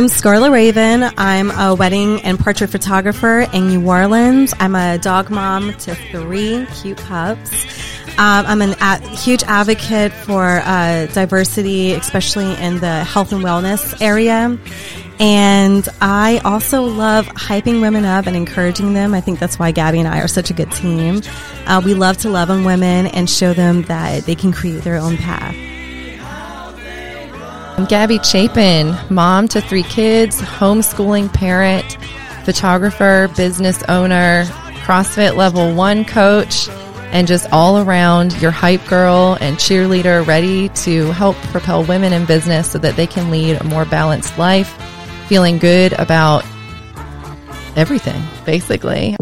I'm Scarlet Raven. I'm a wedding and portrait photographer in New Orleans. I'm a dog mom to three cute pups. Um, I'm a a- huge advocate for uh, diversity, especially in the health and wellness area. And I also love hyping women up and encouraging them. I think that's why Gabby and I are such a good team. Uh, we love to love on women and show them that they can create their own path. I'm Gabby Chapin, mom to three kids, homeschooling parent, photographer, business owner, CrossFit level one coach, and just all around your hype girl and cheerleader ready to help propel women in business so that they can lead a more balanced life, feeling good about everything, basically.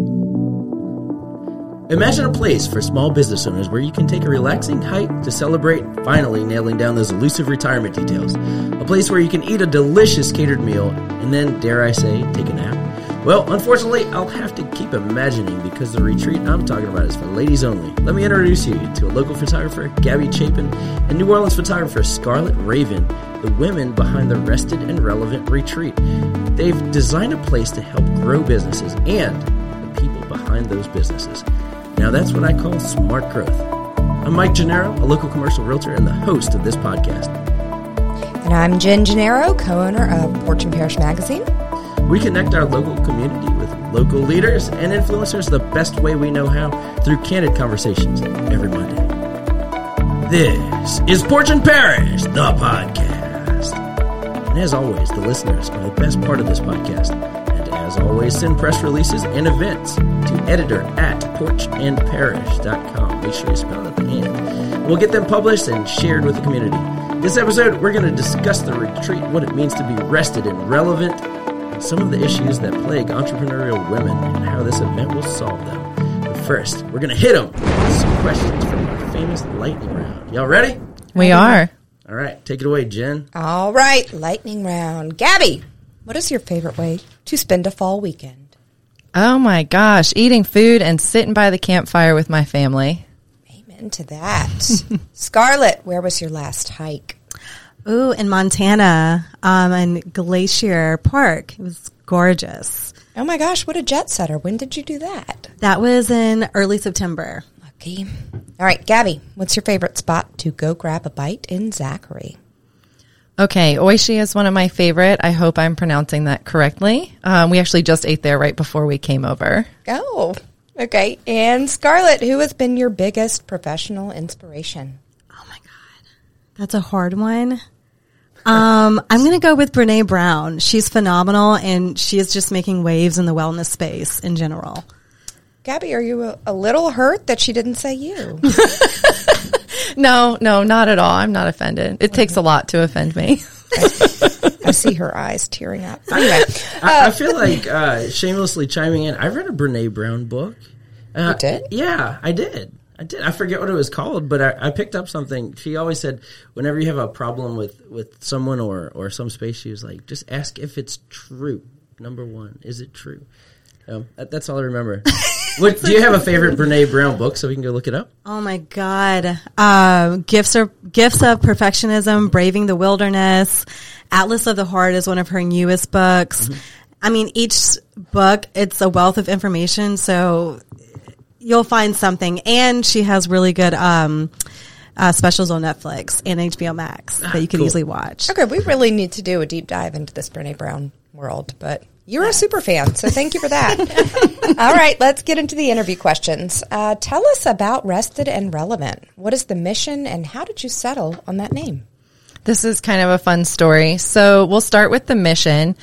Imagine a place for small business owners where you can take a relaxing hike to celebrate finally nailing down those elusive retirement details. A place where you can eat a delicious catered meal and then, dare I say, take a nap. Well, unfortunately, I'll have to keep imagining because the retreat I'm talking about is for ladies only. Let me introduce you to a local photographer, Gabby Chapin, and New Orleans photographer, Scarlet Raven, the women behind the Rested and Relevant Retreat. They've designed a place to help grow businesses and the people behind those businesses. Now that's what I call smart growth. I'm Mike Gennaro, a local commercial realtor and the host of this podcast. And I'm Jen Gennaro, co owner of and Parish Magazine. We connect our local community with local leaders and influencers the best way we know how through candid conversations every Monday. This is and Parish, the podcast. And as always, the listeners are the best part of this podcast. And as always, send press releases and events to editor at porchandparish.com. Make sure you spell it at the end. We'll get them published and shared with the community. This episode, we're going to discuss the retreat, what it means to be rested and relevant, and some of the issues that plague entrepreneurial women and how this event will solve them. But first, we're going to hit them with some questions from our famous lightning round. Y'all ready? We are. All right, take it away, Jen. All right, lightning round. Gabby, what is your favorite way to spend a fall weekend? Oh my gosh, eating food and sitting by the campfire with my family. Amen to that. Scarlet, where was your last hike? Ooh, in Montana, um, in Glacier Park. It was gorgeous. Oh my gosh, what a jet setter. When did you do that? That was in early September. Lucky. All right, Gabby, what's your favorite spot to go grab a bite in Zachary? Okay, Oishi is one of my favorite. I hope I'm pronouncing that correctly. Um, we actually just ate there right before we came over. Oh, okay. And Scarlet, who has been your biggest professional inspiration? Oh my God. That's a hard one. Um, I'm going to go with Brene Brown. She's phenomenal and she is just making waves in the wellness space in general. Gabby, are you a, a little hurt that she didn't say you? No, no, not at all. I'm not offended. It takes a lot to offend me. I see her eyes tearing up. Anyway, I, I feel like uh, shamelessly chiming in. I read a Brene Brown book. Uh, You did? Yeah, I did. I did. I forget what it was called, but I, I picked up something. She always said, whenever you have a problem with with someone or or some space, she was like, just ask if it's true. Number one, is it true? Um, that, that's all I remember. what, do you have a favorite Brene Brown book so we can go look it up? Oh my God. Um, gifts are gifts of perfectionism, braving the wilderness. Atlas of the Heart is one of her newest books. I mean, each book, it's a wealth of information. So you'll find something. And she has really good, um, uh, specials on Netflix and HBO Max that you can cool. easily watch. okay, we really need to do a deep dive into this Brene Brown world, but you're a super fan, so thank you for that. All right, let's get into the interview questions. Uh, tell us about Rested and Relevant. What is the mission, and how did you settle on that name? This is kind of a fun story. So we'll start with the mission.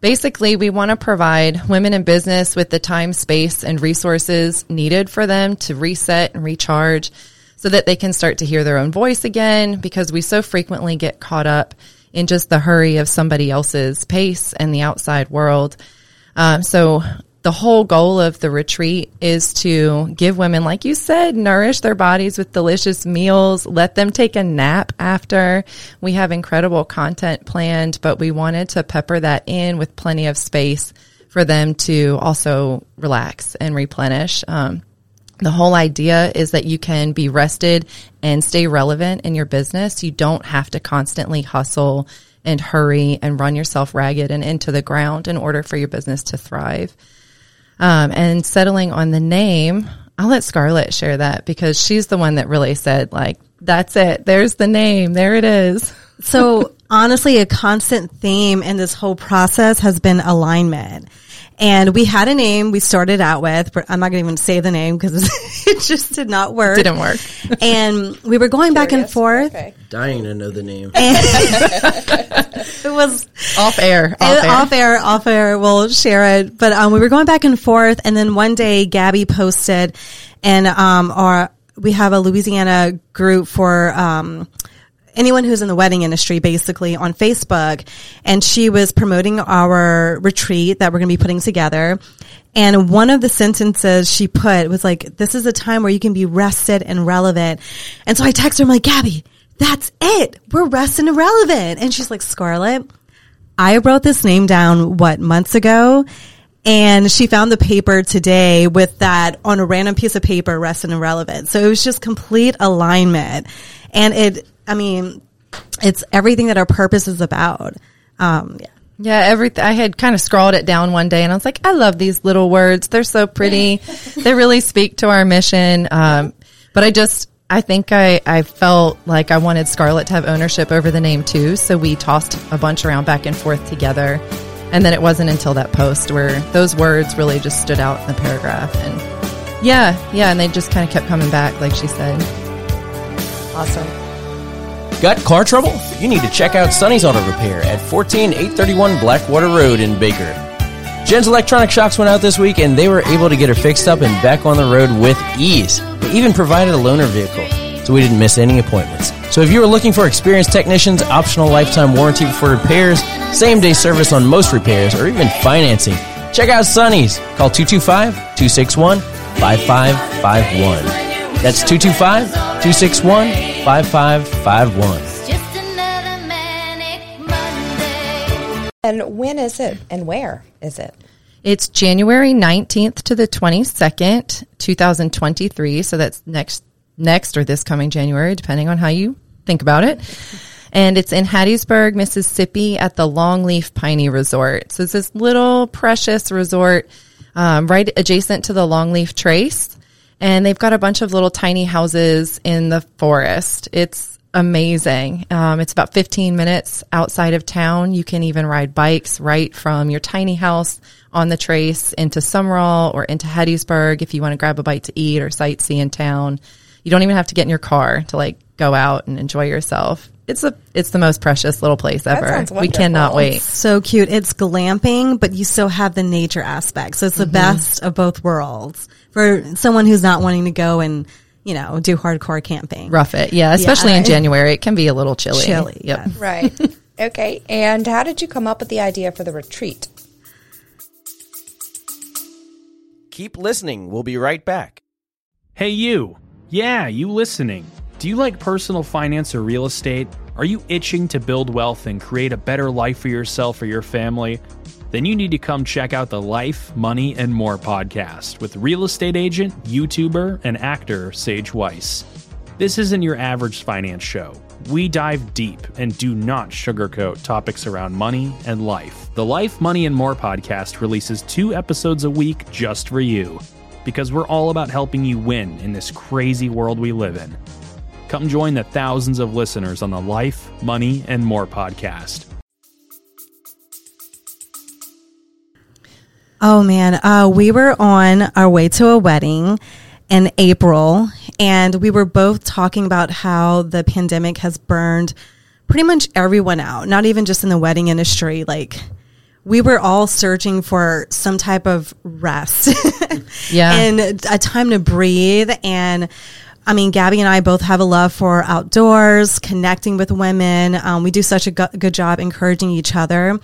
Basically, we want to provide women in business with the time, space, and resources needed for them to reset and recharge so that they can start to hear their own voice again because we so frequently get caught up in just the hurry of somebody else's pace and the outside world. Um, so the whole goal of the retreat is to give women, like you said, nourish their bodies with delicious meals, let them take a nap after. We have incredible content planned, but we wanted to pepper that in with plenty of space for them to also relax and replenish. Um, the whole idea is that you can be rested and stay relevant in your business. You don't have to constantly hustle and hurry and run yourself ragged and into the ground in order for your business to thrive. Um, and settling on the name, I'll let Scarlet share that because she's the one that really said, like, that's it. There's the name. There it is. So honestly, a constant theme in this whole process has been alignment. And we had a name we started out with, but I'm not going to even say the name because it just did not work. Didn't work. and we were going back and Curious? forth. Okay. Dying to know the name. It was Off air. Off off air. air. off air, off air. We'll share it. But um, we were going back and forth, and then one day Gabby posted, and um, our we have a Louisiana group for um, anyone who's in the wedding industry, basically on Facebook, and she was promoting our retreat that we're going to be putting together. And one of the sentences she put was like, "This is a time where you can be rested and relevant." And so I text her, I'm like, "Gabby." That's it. We're rested and relevant. And she's like, Scarlet, I wrote this name down what months ago and she found the paper today with that on a random piece of paper rested and relevant. So it was just complete alignment. And it, I mean, it's everything that our purpose is about. Um, yeah. Yeah, everything. I had kind of scrawled it down one day, and I was like, I love these little words. They're so pretty. they really speak to our mission. Um, but I just, I think I, I felt like I wanted Scarlet to have ownership over the name too. So we tossed a bunch around back and forth together. And then it wasn't until that post where those words really just stood out in the paragraph. And yeah, yeah. And they just kind of kept coming back, like she said. Awesome. Got car trouble? You need to check out Sonny's Auto Repair at 14831 Blackwater Road in Baker. Jen's electronic shocks went out this week and they were able to get her fixed up and back on the road with ease. They even provided a loaner vehicle, so we didn't miss any appointments. So if you are looking for experienced technicians, optional lifetime warranty for repairs, same day service on most repairs, or even financing, check out Sonny's. Call 225 261 5551. That's 225 261 5551. Just another manic Monday. And when is it and where is it? It's January 19th to the 22nd, 2023. So that's next, next or this coming January, depending on how you think about it. And it's in Hattiesburg, Mississippi at the Longleaf Piney Resort. So it's this little precious resort, um, right adjacent to the Longleaf Trace. And they've got a bunch of little tiny houses in the forest. It's amazing. Um, it's about 15 minutes outside of town. You can even ride bikes right from your tiny house on the trace into Sumrall or into Hattiesburg if you want to grab a bite to eat or sightsee in town. You don't even have to get in your car to like go out and enjoy yourself. It's a it's the most precious little place ever. We cannot wonderful. wait. So cute. It's glamping, but you still have the nature aspect. So it's the mm-hmm. best of both worlds for someone who's not wanting to go and, you know, do hardcore camping. Rough it. Yeah, especially in January. It can be a little chilly. Chilly, Yep. yeah. Right. okay. And how did you come up with the idea for the retreat? Keep listening. We'll be right back. Hey, you. Yeah, you listening. Do you like personal finance or real estate? Are you itching to build wealth and create a better life for yourself or your family? Then you need to come check out the Life, Money, and More podcast with real estate agent, YouTuber, and actor Sage Weiss. This isn't your average finance show. We dive deep and do not sugarcoat topics around money and life. The Life, Money, and More podcast releases two episodes a week just for you because we're all about helping you win in this crazy world we live in. Come join the thousands of listeners on the Life, Money, and More podcast. Oh man, uh, we were on our way to a wedding in April, and we were both talking about how the pandemic has burned pretty much everyone out. Not even just in the wedding industry. Like we were all searching for some type of rest, Yeah. and a time to breathe. And I mean, Gabby and I both have a love for outdoors, connecting with women. Um, we do such a go- good job encouraging each other.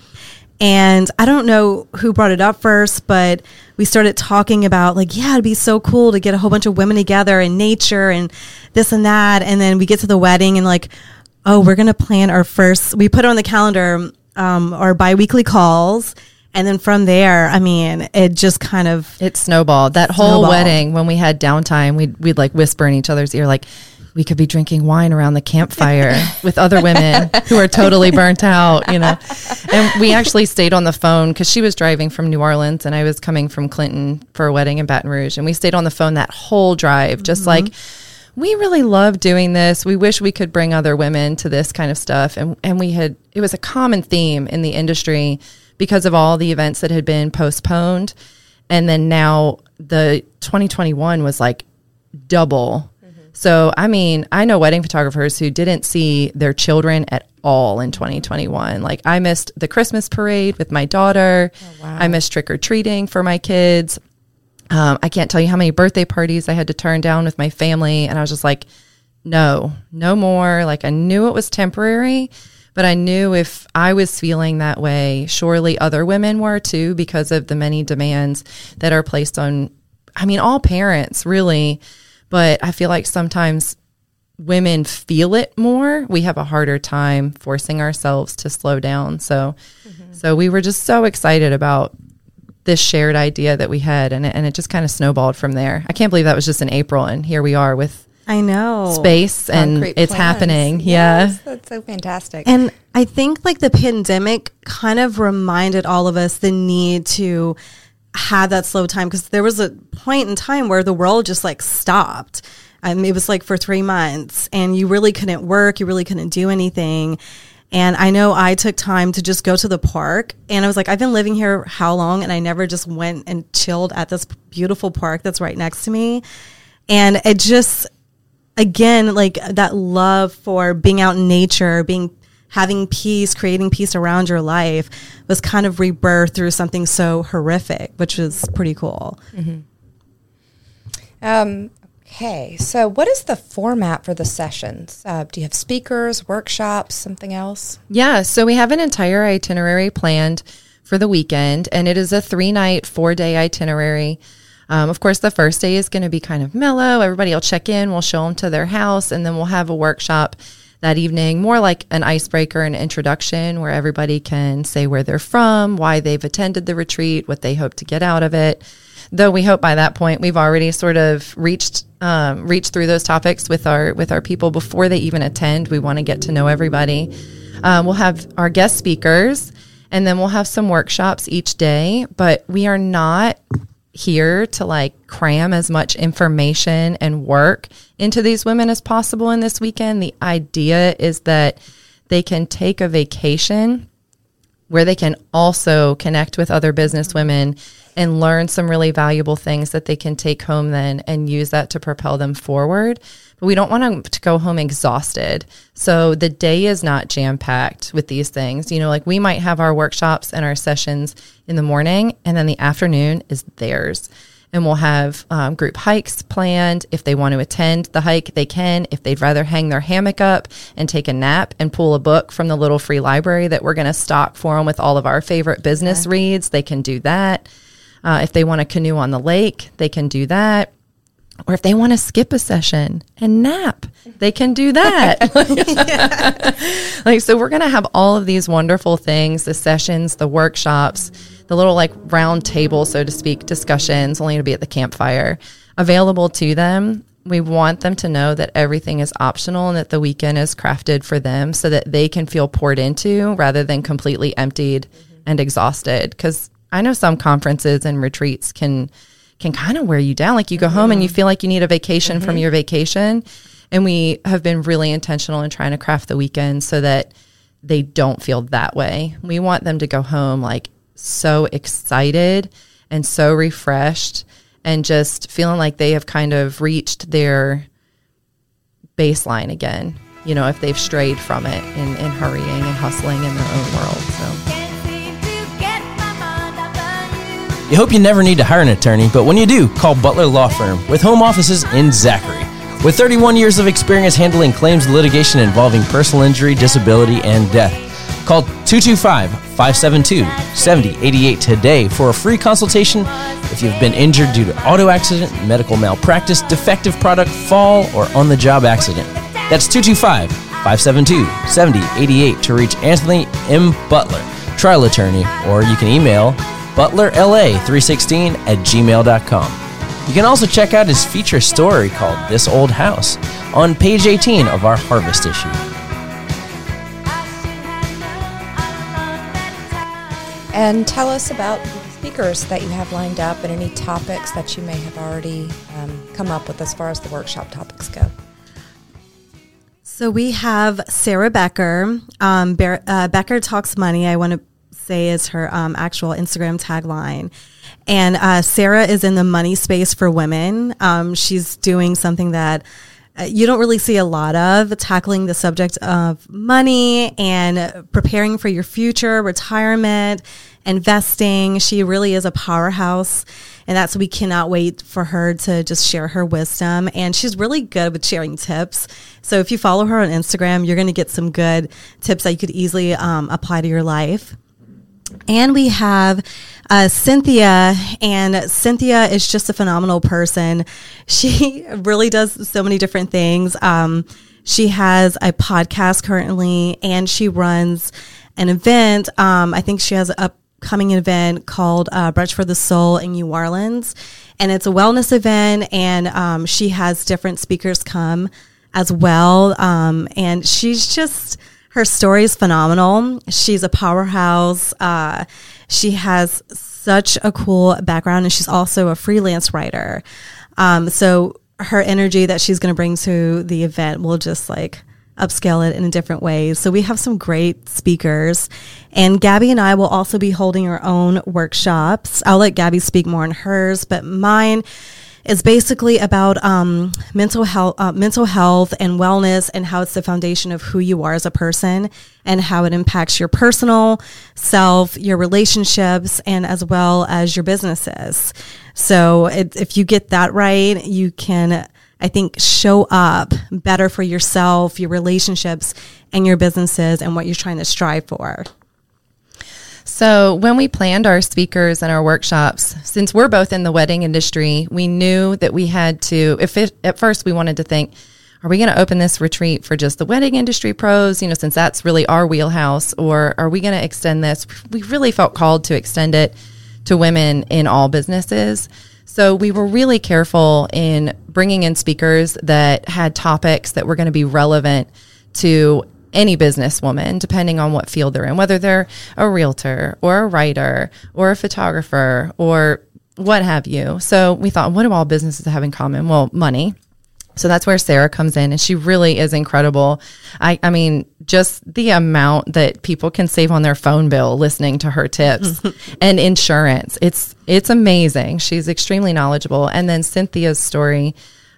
And I don't know who brought it up first, but we started talking about like, yeah, it'd be so cool to get a whole bunch of women together in nature and this and that. And then we get to the wedding and like, oh, we're going to plan our first, we put on the calendar, um, our biweekly calls. And then from there, I mean, it just kind of, It snowballed. That whole Snowballed. wedding when we had downtime, we'd we'd like whisper in each other's ear like we could be drinking wine around the campfire with other women who are totally burnt out, you know. And we actually stayed on the phone because she was driving from New Orleans and I was coming from Clinton for a wedding in Baton Rouge. And we stayed on the phone that whole drive, just mm-hmm. like, we really love doing this. We wish we could bring other women to this kind of stuff. And, and we had, it was a common theme in the industry because of all the events that had been postponed. And then now the 2021 was like double. So, I mean, I know wedding photographers who didn't see their children at all in 2021. Like, I missed the Christmas parade with my daughter. I missed trick or treating for my kids. Um, I can't tell you how many birthday parties I had to turn down with my family. And I was just like, no, no more. Like, I knew it was temporary, but I knew if I was feeling that way, surely other women were too, because of the many demands that are placed on, I mean, all parents really. But I feel like sometimes women feel it more. We have a harder time forcing ourselves to slow down. So, mm-hmm. so we were just so excited about this shared idea that we had, and it, and it just kind of snowballed from there. I can't believe that was just in April, and here we are with I know. space, and Concrete it's plans. happening. Yes, Yeah. that's so fantastic. And I think like the pandemic kind of reminded all of us the need to have that slow time because there was a point in time where the world just like stopped. Um, it was like for three months and you really couldn't work, you really couldn't do anything. And I know I took time to just go to the park and I was like, I've been living here how long? And I never just went and chilled at this beautiful park that's right next to me. And it just, again like that love for being out in nature being having peace creating peace around your life was kind of rebirthed through something so horrific which was pretty cool Um, okay, so what is the format for the sessions? Uh, do you have speakers, workshops, something else? Yeah, so we have an entire itinerary planned for the weekend, and it is a three night, four day itinerary. Um, of course, the first day is going to be kind of mellow. Everybody will check in, we'll show them to their house, and then we'll have a workshop that evening, more like an icebreaker and introduction where everybody can say where they're from, why they've attended the retreat, what they hope to get out of it. Though we hope by that point we've already sort of reached um, reached through those topics with our with our people before they even attend. We want to get to know everybody. Um, we'll have our guest speakers, and then we'll have some workshops each day. But we are not here to like cram as much information and work into these women as possible in this weekend. The idea is that they can take a vacation where they can also connect with other business women and learn some really valuable things that they can take home then and use that to propel them forward. But we don't want them to go home exhausted. So the day is not jam packed with these things. You know, like we might have our workshops and our sessions in the morning, and then the afternoon is theirs. And we'll have um, group hikes planned. If they want to attend the hike, they can. If they'd rather hang their hammock up and take a nap and pull a book from the little free library that we're going to stock for them with all of our favorite business reads, they can do that. Uh, if they want to canoe on the lake, they can do that. Or if they want to skip a session and nap, they can do that. like, so we're going to have all of these wonderful things the sessions, the workshops, the little like round table, so to speak, discussions, only to be at the campfire available to them. We want them to know that everything is optional and that the weekend is crafted for them so that they can feel poured into rather than completely emptied and exhausted. Because I know some conferences and retreats can can kind of wear you down. Like you go home and you mm-hmm. feel like you need a vacation from mm-hmm. your vacation. And we have been really intentional in trying to craft the weekend so that they don't feel that way. We want them to go home like so excited and so refreshed and just feeling like they have kind of reached their baseline again. You know, if they've strayed from it in, in hurrying and hustling in their own world. So. You. Hope you never need to hire an attorney, but when you do, call Butler Law Firm with home offices in Zachary. With 31 years of experience handling claims litigation involving personal injury, disability, and death, call 225 572 7088 today for a free consultation if you've been injured due to auto accident, medical malpractice, defective product, fall, or on the job accident. That's 225 572 7088 to reach Anthony M. Butler, trial attorney, or you can email butlerla316 at gmail.com. You can also check out his feature story called This Old House on page 18 of our Harvest issue. And tell us about the speakers that you have lined up and any topics that you may have already um, come up with as far as the workshop topics go. So we have Sarah Becker. Um, Bear, uh, Becker Talks Money, I want to say is her um, actual Instagram tagline. And uh, Sarah is in the money space for women. Um, she's doing something that uh, you don't really see a lot of, tackling the subject of money and preparing for your future, retirement, investing. She really is a powerhouse. And that's, we cannot wait for her to just share her wisdom. And she's really good with sharing tips. So if you follow her on Instagram, you're going to get some good tips that you could easily um, apply to your life. And we have uh, Cynthia, and Cynthia is just a phenomenal person. She really does so many different things. Um, she has a podcast currently, and she runs an event. Um, I think she has an upcoming event called uh, Brunch for the Soul in New Orleans, and it's a wellness event. And um, she has different speakers come as well, um, and she's just her story is phenomenal. She's a powerhouse. Uh, she has such a cool background, and she's also a freelance writer. Um, so her energy that she's going to bring to the event will just like upscale it in a different ways. So we have some great speakers, and Gabby and I will also be holding our own workshops. I'll let Gabby speak more on hers, but mine is basically about um, mental health, uh, mental health and wellness, and how it's the foundation of who you are as a person, and how it impacts your personal self, your relationships, and as well as your businesses. So it, if you get that right, you can. I think show up better for yourself, your relationships, and your businesses, and what you're trying to strive for. So, when we planned our speakers and our workshops, since we're both in the wedding industry, we knew that we had to, if it, at first we wanted to think, are we going to open this retreat for just the wedding industry pros, you know, since that's really our wheelhouse, or are we going to extend this? We really felt called to extend it to women in all businesses. So we were really careful in bringing in speakers that had topics that were going to be relevant to any businesswoman, depending on what field they're in, whether they're a realtor or a writer or a photographer or what have you. So we thought, what do all businesses have in common? Well, money. So that's where Sarah comes in, and she really is incredible. I, I mean, just the amount that people can save on their phone bill listening to her tips and insurance. It's it's amazing. She's extremely knowledgeable. And then Cynthia's story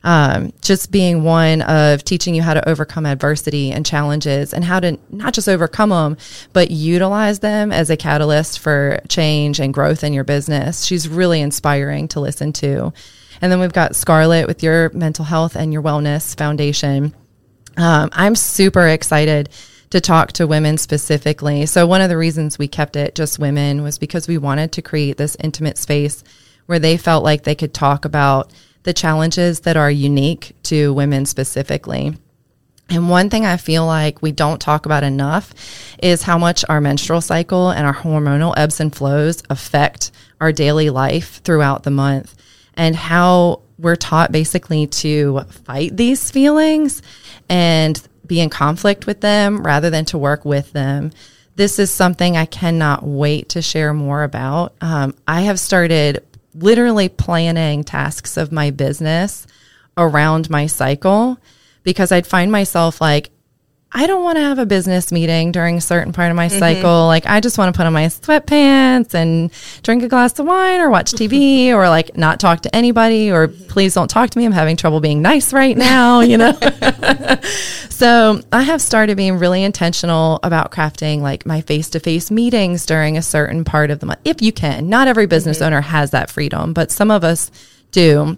um, just being one of teaching you how to overcome adversity and challenges and how to not just overcome them, but utilize them as a catalyst for change and growth in your business. She's really inspiring to listen to. And then we've got Scarlet with your mental health and your wellness foundation. Um, I'm super excited to talk to women specifically. So, one of the reasons we kept it just women was because we wanted to create this intimate space where they felt like they could talk about the challenges that are unique to women specifically. And one thing I feel like we don't talk about enough is how much our menstrual cycle and our hormonal ebbs and flows affect our daily life throughout the month and how we're taught basically to fight these feelings and be in conflict with them rather than to work with them. This is something I cannot wait to share more about. Um, I have started literally planning tasks of my business around my cycle because I'd find myself like, I don't want to have a business meeting during a certain part of my mm-hmm. cycle. Like, I just want to put on my sweatpants and drink a glass of wine or watch TV or like not talk to anybody or please don't talk to me. I'm having trouble being nice right now, you know? so I have started being really intentional about crafting like my face to face meetings during a certain part of the month. If you can, not every business mm-hmm. owner has that freedom, but some of us do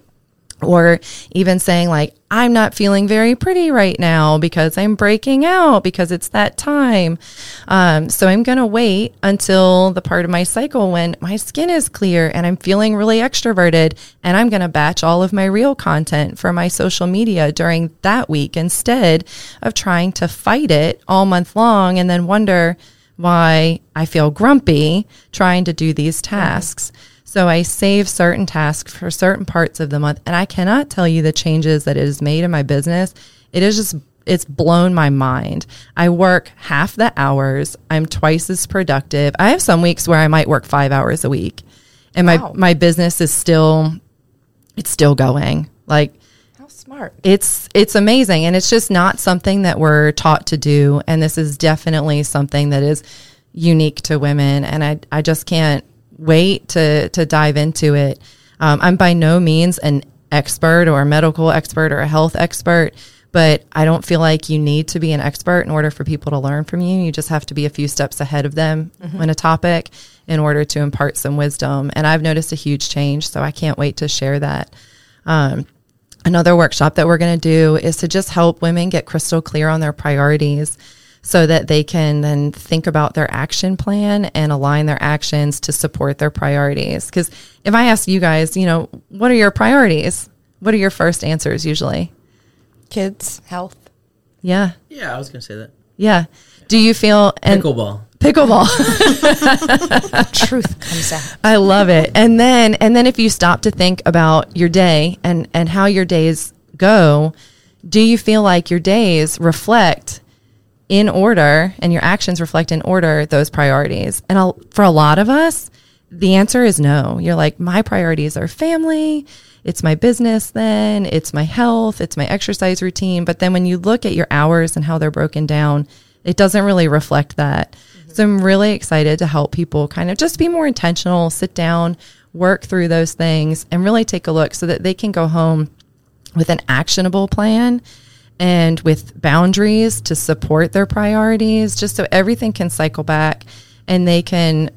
or even saying like i'm not feeling very pretty right now because i'm breaking out because it's that time um, so i'm going to wait until the part of my cycle when my skin is clear and i'm feeling really extroverted and i'm going to batch all of my real content for my social media during that week instead of trying to fight it all month long and then wonder why i feel grumpy trying to do these tasks mm-hmm. So I save certain tasks for certain parts of the month. And I cannot tell you the changes that it has made in my business It is just it's blown my mind. I work half the hours. I'm twice as productive. I have some weeks where I might work 5 hours a week. And Wow. my my business is still it's still going. Like How smart. it's it's amazing and it's just not something that we're taught to do and this is definitely something that is unique to women and i, I just can't wait to to dive into it. Um, i'm by no means an expert or a medical expert or a health expert but i don't feel like you need to be an expert in order for people to learn from you. You just have to be a few steps ahead of them on a topic in order to impart some wisdom. And i've noticed a huge change so i can't wait to share that. Um, another workshop that we're going to do is to just help women get crystal clear on their priorities so that they can then think about their action plan and align their actions to support their priorities. Because if I ask you guys, you know, what are your priorities? What are your first answers usually? Kids, health. Yeah. Yeah, I was going to say that. Yeah. Do you feel and Pickleball. pickleball? Truth comes out. I love it. And then and then if you stop to think about your day and and how your days go, do you feel like your days reflect in order and your actions reflect in order those priorities? And I'll, for a lot of us, the answer is no. You're like my priorities are family, it's my business then, it's my health, it's my exercise routine, but then when you look at your hours and how they're broken down, it doesn't really reflect that. Mm-hmm. So I'm really excited to help people kind of just be more intentional, sit down, work through those things, and really take a look so that they can go home with an actionable plan and with boundaries to support their priorities, just so everything can cycle back and they can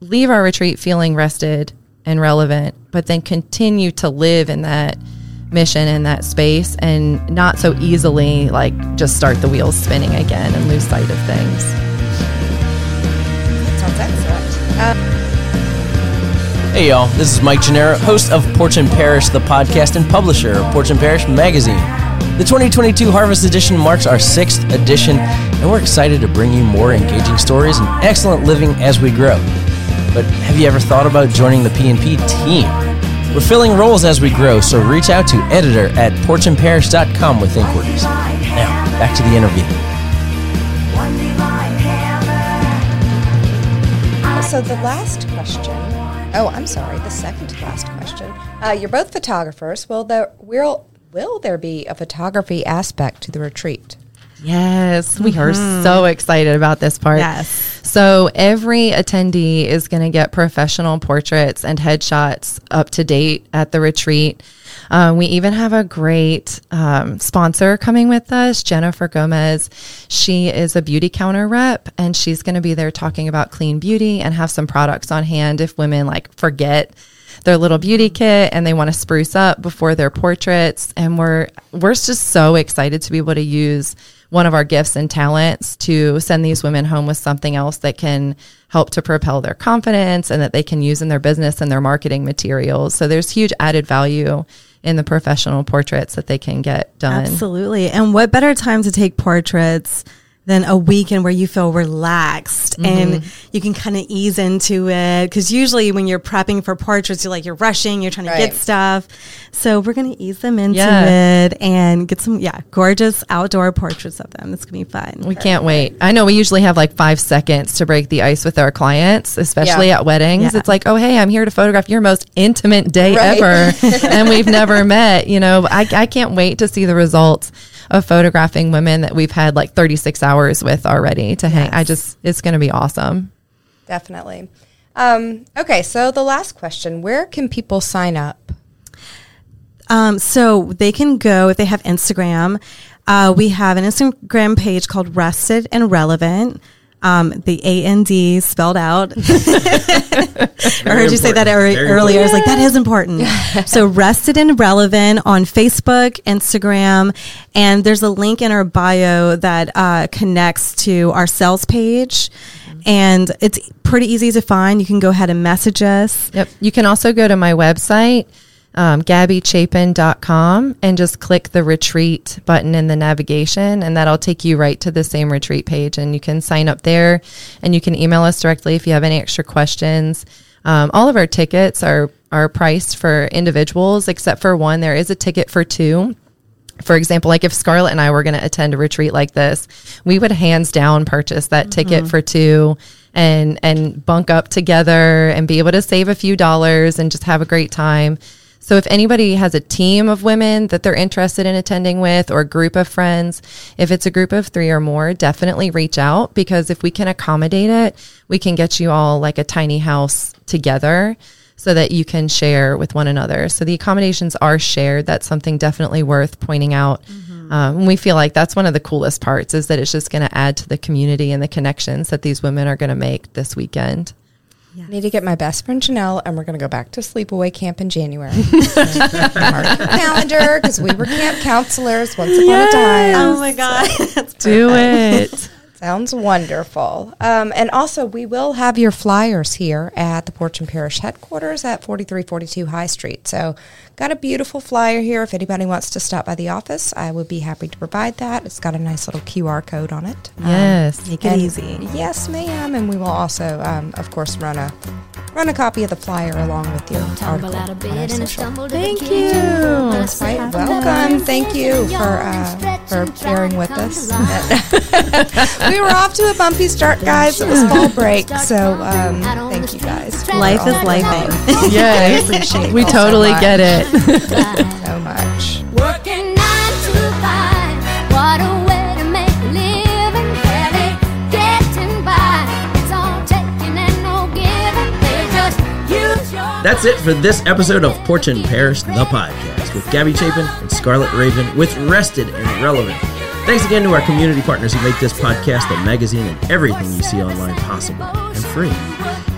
leave our retreat feeling rested and relevant, but then continue to live in that mission in that space and not so easily like just start the wheels spinning again and lose sight of things. Sounds excellent. Um, Hey y'all, this is Mike Gennaro, host of Porch and Parish, the podcast and publisher of Porch and Parish magazine. The 2022 Harvest Edition marks our sixth edition, and we're excited to bring you more engaging stories and excellent living as we grow. But have you ever thought about joining the P&P team? We're filling roles as we grow, so reach out to editor at porchandparish.com with inquiries. Now, back to the interview. so the last question. Oh, I'm sorry. The second to last question. Uh, you're both photographers. Well, there will will there be a photography aspect to the retreat? Yes, we are so excited about this part. Yes. So every attendee is going to get professional portraits and headshots up to date at the retreat. Uh, we even have a great um, sponsor coming with us, Jennifer Gomez. She is a Beautycounter rep, and she's going to be there talking about clean beauty and have some products on hand if women like forget their little beauty kit and they want to spruce up before their portraits. And we're we're just so excited to be able to use one of our gifts and talents to send these women home with something else that can help to propel their confidence and that they can use in their business and their marketing materials. So there's huge added value in the professional portraits that they can get done. Absolutely. And what better time to take portraits than a weekend where you feel relaxed mm-hmm. and you can kind of ease into it? Because usually when you're prepping for portraits, you're like, you're rushing, you're trying to Right. get stuff. So we're going to ease them into Yeah. it and get some, yeah, gorgeous outdoor portraits of them. It's going to be fun. We can't wait. I know we usually have like five seconds to break the ice with our clients, especially Yeah. at weddings. Yeah. It's like, oh, hey, I'm here to photograph your most intimate day Right. ever. and we've never met. You know, I, I can't wait to see the results of photographing women that we've had like 36 hours with already to hang. I just, it's going to be awesome. Definitely. Um, okay, so the last question: Where can people sign up? Um, so they can go if they have Instagram. Uh, we have an Instagram page called Rested and Relevant. Um, the A N D spelled out. I heard you say that important. ear- Very earlier. I was like, that is important. so Rested and Relevant on Facebook, Instagram, and there's a link in our bio that uh, connects to our sales page. And it's pretty easy to find. You can go ahead and message us. Yep. You can also go to my website, um, gabbychapin.com, and just click the retreat button in the navigation, and that'll take you right to the same retreat page. And you can sign up there, and you can email us directly if you have any extra questions. Um, all of our tickets are are priced for individuals, except for one. There is a ticket for two. for example, like if Scarlet and I were going to attend a retreat like this, we would hands down purchase that ticket for two and and bunk up together and be able to save a few dollars and just have a great time. So if anybody has a team of women that they're interested in attending with or a group of friends, if it's a group of 3 or more, definitely reach out because if we can accommodate it, we can get you all like a tiny house together so that you can share with one another. So the accommodations are shared. That's something definitely worth pointing out. Um, we feel like that's one of the coolest parts is that it's just going to add to the community and the connections that these women are going to make this weekend. I need to get my best friend Janelle, and we're going to go back to sleepaway camp in January. Mark calendar because we were camp counselors once upon a time. Oh my god. That's Do it. Sounds wonderful. Um, and also, we will have your flyers here at the Porch and Parish headquarters at 4342 High Street. So, got a beautiful flyer here. If anybody wants to stop by the office, I would be happy to provide that. It's got a nice little QR code on it. Yes. Make it easy. Yes, ma'am. And we will also, um, of course, run a run a copy of the flyer along with your Tumble article out of on our bed and social. stumble to Thank the you. Let's Right, have welcome. lunch. Thank you for uh, for and bearing with us. we were off to a bumpy start, guys. It was fall break, so um, thank you guys. Life is of that. lifing. Yes. appreciate we it so totally get it. That's it for this episode of Porch and Parish, the podcast, with Gabby Chapin and Scarlet Raven with Rested and Relevant. Thanks again to our community partners who make this podcast, the magazine, and everything you see online possible and free.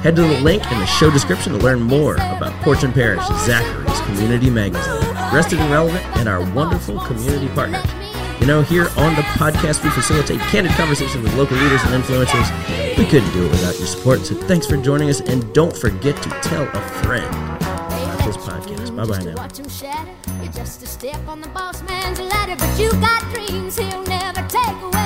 Head to the link in the show description to learn more about Porch and Parish, Zachary's community magazine, Rested and Relevant, and our wonderful community partners. You know, here on the podcast, we facilitate candid conversations with local leaders and influencers. We couldn't do it without your support, so thanks for joining us, and don't forget to tell a friend about this podcast. Bye bye now. Watch 'em shatter. You're just a step on the boss man's ladder, but you got dreams he'll never take away.